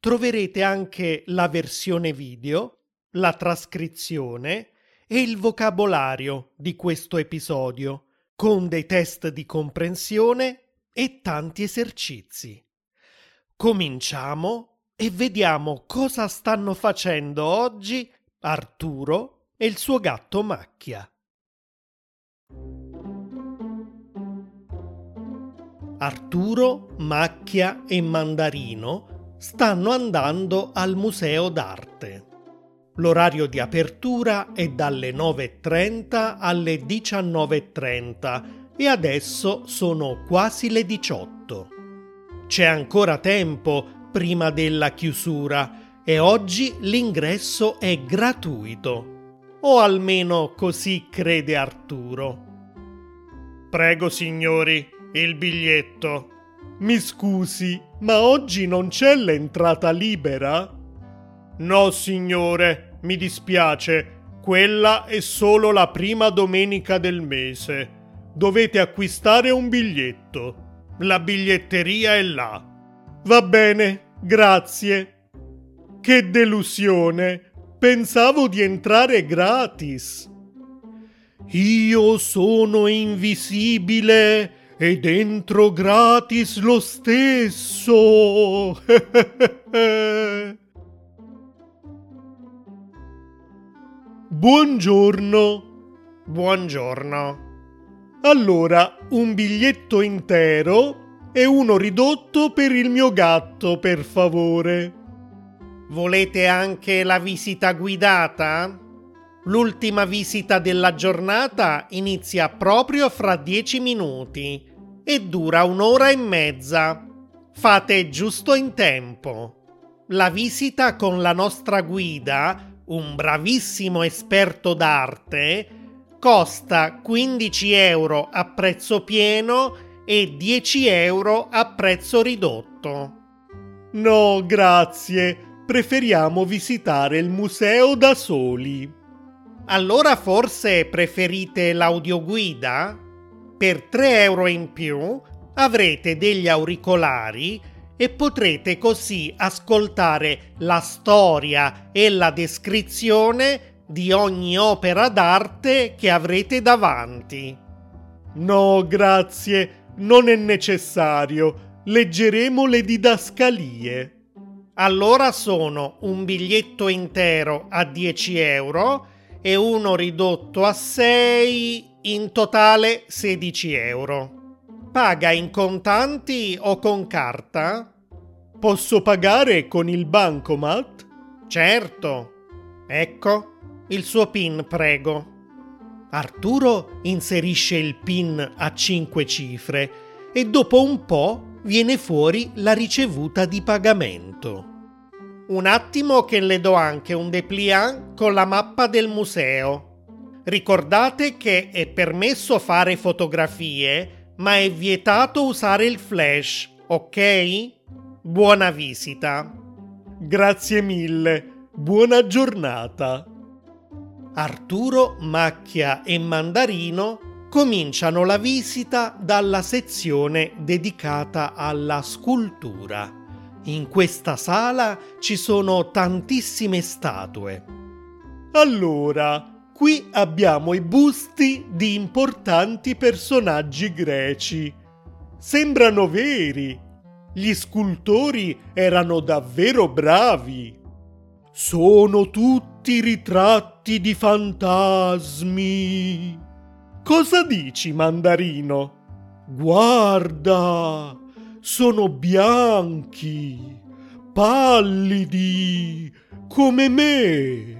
troverete anche la versione video, la trascrizione e il vocabolario di questo episodio, con dei test di comprensione e tanti esercizi. Cominciamo e vediamo cosa stanno facendo oggi Arturo e il suo gatto Macchia. Arturo, Macchia e Mandarino stanno andando al museo d'arte. L'orario di apertura è dalle 9.30 alle 19.30 e adesso sono quasi le 18. C'è ancora tempo prima della chiusura e oggi l'ingresso è gratuito. O almeno così crede Arturo. Prego signori, il biglietto. Mi scusi, ma oggi non c'è l'entrata libera? No, signore, mi dispiace. Quella è solo la prima domenica del mese. Dovete acquistare un biglietto. La biglietteria è là. Va bene, grazie. Che delusione. Pensavo di entrare gratis. Io sono invisibile ed entro gratis lo stesso. Buongiorno. Buongiorno. Allora, un biglietto intero e uno ridotto per il mio gatto, per favore. Volete anche la visita guidata? L'ultima visita della giornata inizia proprio fra dieci minuti e dura un'ora e mezza. Fate giusto in tempo. La visita con la nostra guida, un bravissimo esperto d'arte, costa 15 euro a prezzo pieno e 10 euro a prezzo ridotto. No, grazie. Preferiamo visitare il museo da soli. Allora forse preferite l'audioguida? Per 3 euro in più avrete degli auricolari e potrete così ascoltare la storia e la descrizione di ogni opera d'arte che avrete davanti. No, grazie, non è necessario. Leggeremo le didascalie. Allora sono un biglietto intero a 10 euro e uno ridotto a 6, in totale 16 euro. Paga in contanti o con carta? Posso pagare con il bancomat? Certo. Ecco, il suo PIN, prego. Arturo inserisce il PIN a 5 cifre e dopo un po' viene fuori la ricevuta di pagamento. Un attimo che le do anche un dépliant con la mappa del museo. Ricordate che è permesso fare fotografie, ma è vietato usare il flash, ok? Buona visita. Grazie mille. Buona giornata. Arturo, Macchia e Mandarino cominciano la visita dalla sezione dedicata alla scultura. In questa sala ci sono tantissime statue. Allora, qui abbiamo i busti di importanti personaggi greci. Sembrano veri. Gli scultori erano davvero bravi. Sono tutti ritratti di fantasmi. Cosa dici, mandarino? Guarda, sono bianchi, pallidi, come me.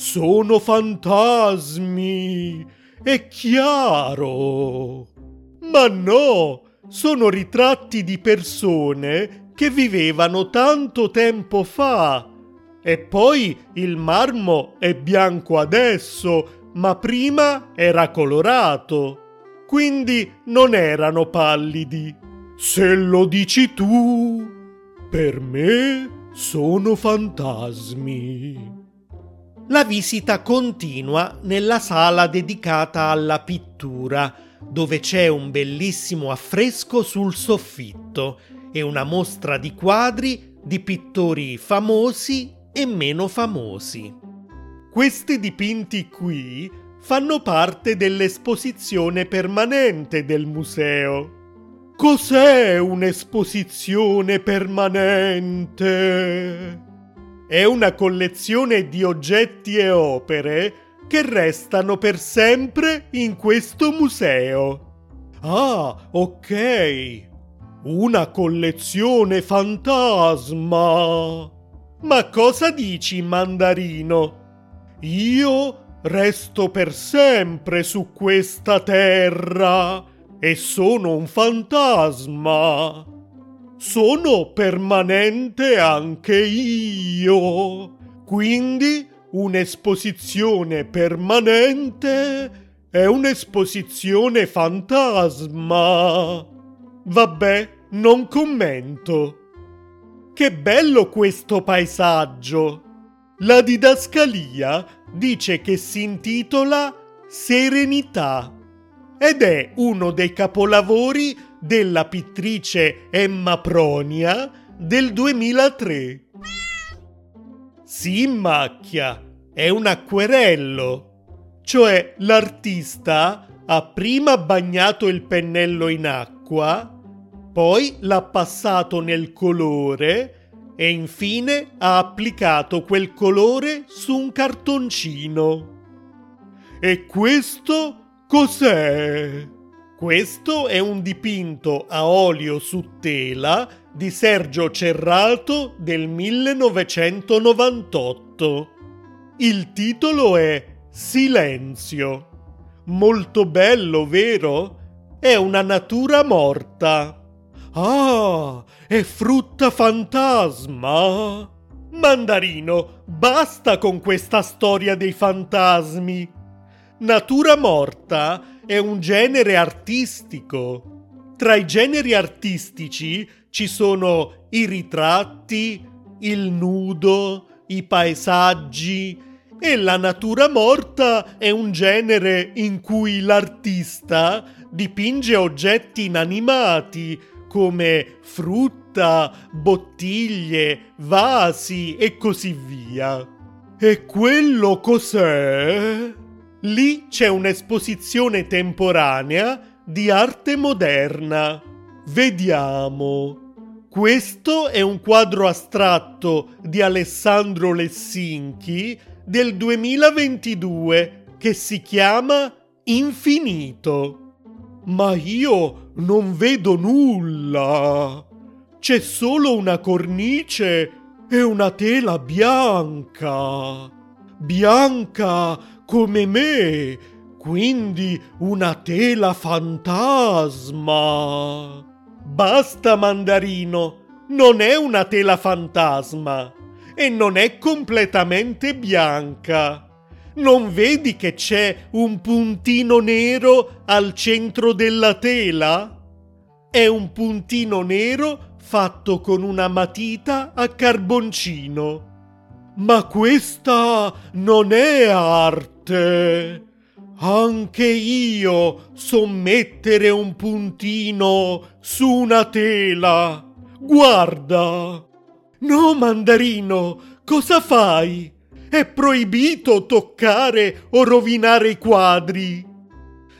Sono fantasmi, è chiaro. Ma no, sono ritratti di persone che vivevano tanto tempo fa. E poi il marmo è bianco adesso, ma prima era colorato. Quindi non erano pallidi. Se lo dici tu, per me sono fantasmi. La visita continua nella sala dedicata alla pittura, dove c'è un bellissimo affresco sul soffitto e una mostra di quadri di pittori famosi e meno famosi. Questi dipinti qui fanno parte dell'esposizione permanente del museo. Cos'è un'esposizione permanente? È una collezione di oggetti e opere che restano per sempre in questo museo. Ah, ok. Una collezione fantasma. Ma cosa dici, mandarino? Io resto per sempre su questa terra e sono un fantasma. Sono permanente anche io. Quindi un'esposizione permanente è un'esposizione fantasma. Vabbè, non commento. Che bello questo paesaggio! La didascalia dice che si intitola Serenità ed è uno dei capolavori della pittrice Emma Pronia del 2003. Si macchia, è un acquerello, cioè l'artista ha prima bagnato il pennello in acqua, poi l'ha passato nel colore e infine ha applicato quel colore su un cartoncino. E questo cos'è? Questo è un dipinto a olio su tela di Sergio Cerrato del 1998. Il titolo è Silenzio. Molto bello, vero? È una natura morta. Ah, è frutta fantasma! Mandarino, basta con questa storia dei fantasmi. Natura morta è un genere artistico. Tra i generi artistici ci sono i ritratti, il nudo, i paesaggi e la natura morta è un genere in cui l'artista dipinge oggetti inanimati come frutta, bottiglie, vasi e così via. E quello cos'è? Lì c'è un'esposizione temporanea di arte moderna. Vediamo. Questo è un quadro astratto di Alessandro Lessinchi del 2022 che si chiama Infinito. Ma io non vedo nulla. C'è solo una cornice e una tela bianca. Bianca come me, quindi una tela fantasma. Basta, mandarino, non è una tela fantasma e non è completamente bianca. Non vedi che c'è un puntino nero al centro della tela? È un puntino nero fatto con una matita a carboncino. Ma questa non è arte. Anche io so mettere un puntino su una tela. Guarda. No, mandarino, cosa fai? È proibito toccare o rovinare i quadri.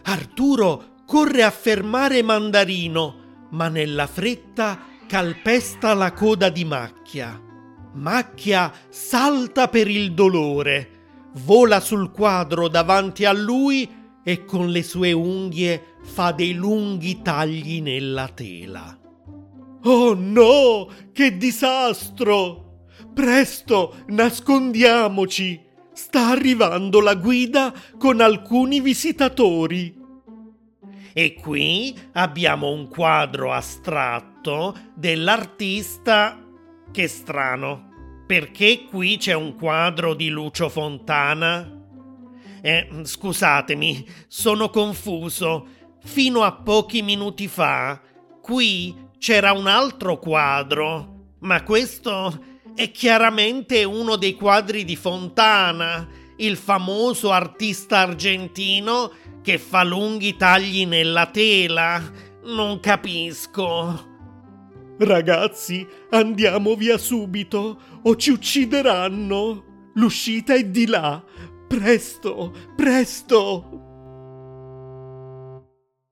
Arturo corre a fermare Mandarino, ma nella fretta calpesta la coda di Macchia. Macchia salta per il dolore, vola sul quadro davanti a lui e con le sue unghie fa dei lunghi tagli nella tela. Oh no, che disastro! Presto, nascondiamoci! Sta arrivando la guida con alcuni visitatori. E qui abbiamo un quadro astratto dell'artista. Che strano. perché qui c'è un quadro di Lucio Fontana? Eh, scusatemi, sono confuso. Fino a pochi minuti fa, qui c'era un altro quadro, ma questo è chiaramente uno dei quadri di Fontana, il famoso artista argentino che fa lunghi tagli nella tela. Non capisco. Ragazzi, andiamo via subito o ci uccideranno. L'uscita è di là. Presto, presto.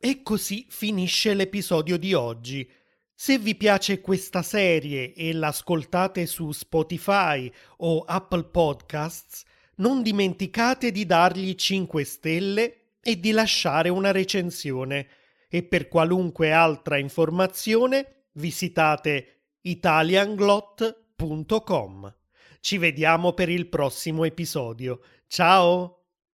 E così finisce l'episodio di oggi. Se vi piace questa serie e l'ascoltate su Spotify o Apple Podcasts, non dimenticate di dargli 5 stelle e di lasciare una recensione. E per qualunque altra informazione visitate italianglot.com. Ci vediamo per il prossimo episodio. Ciao!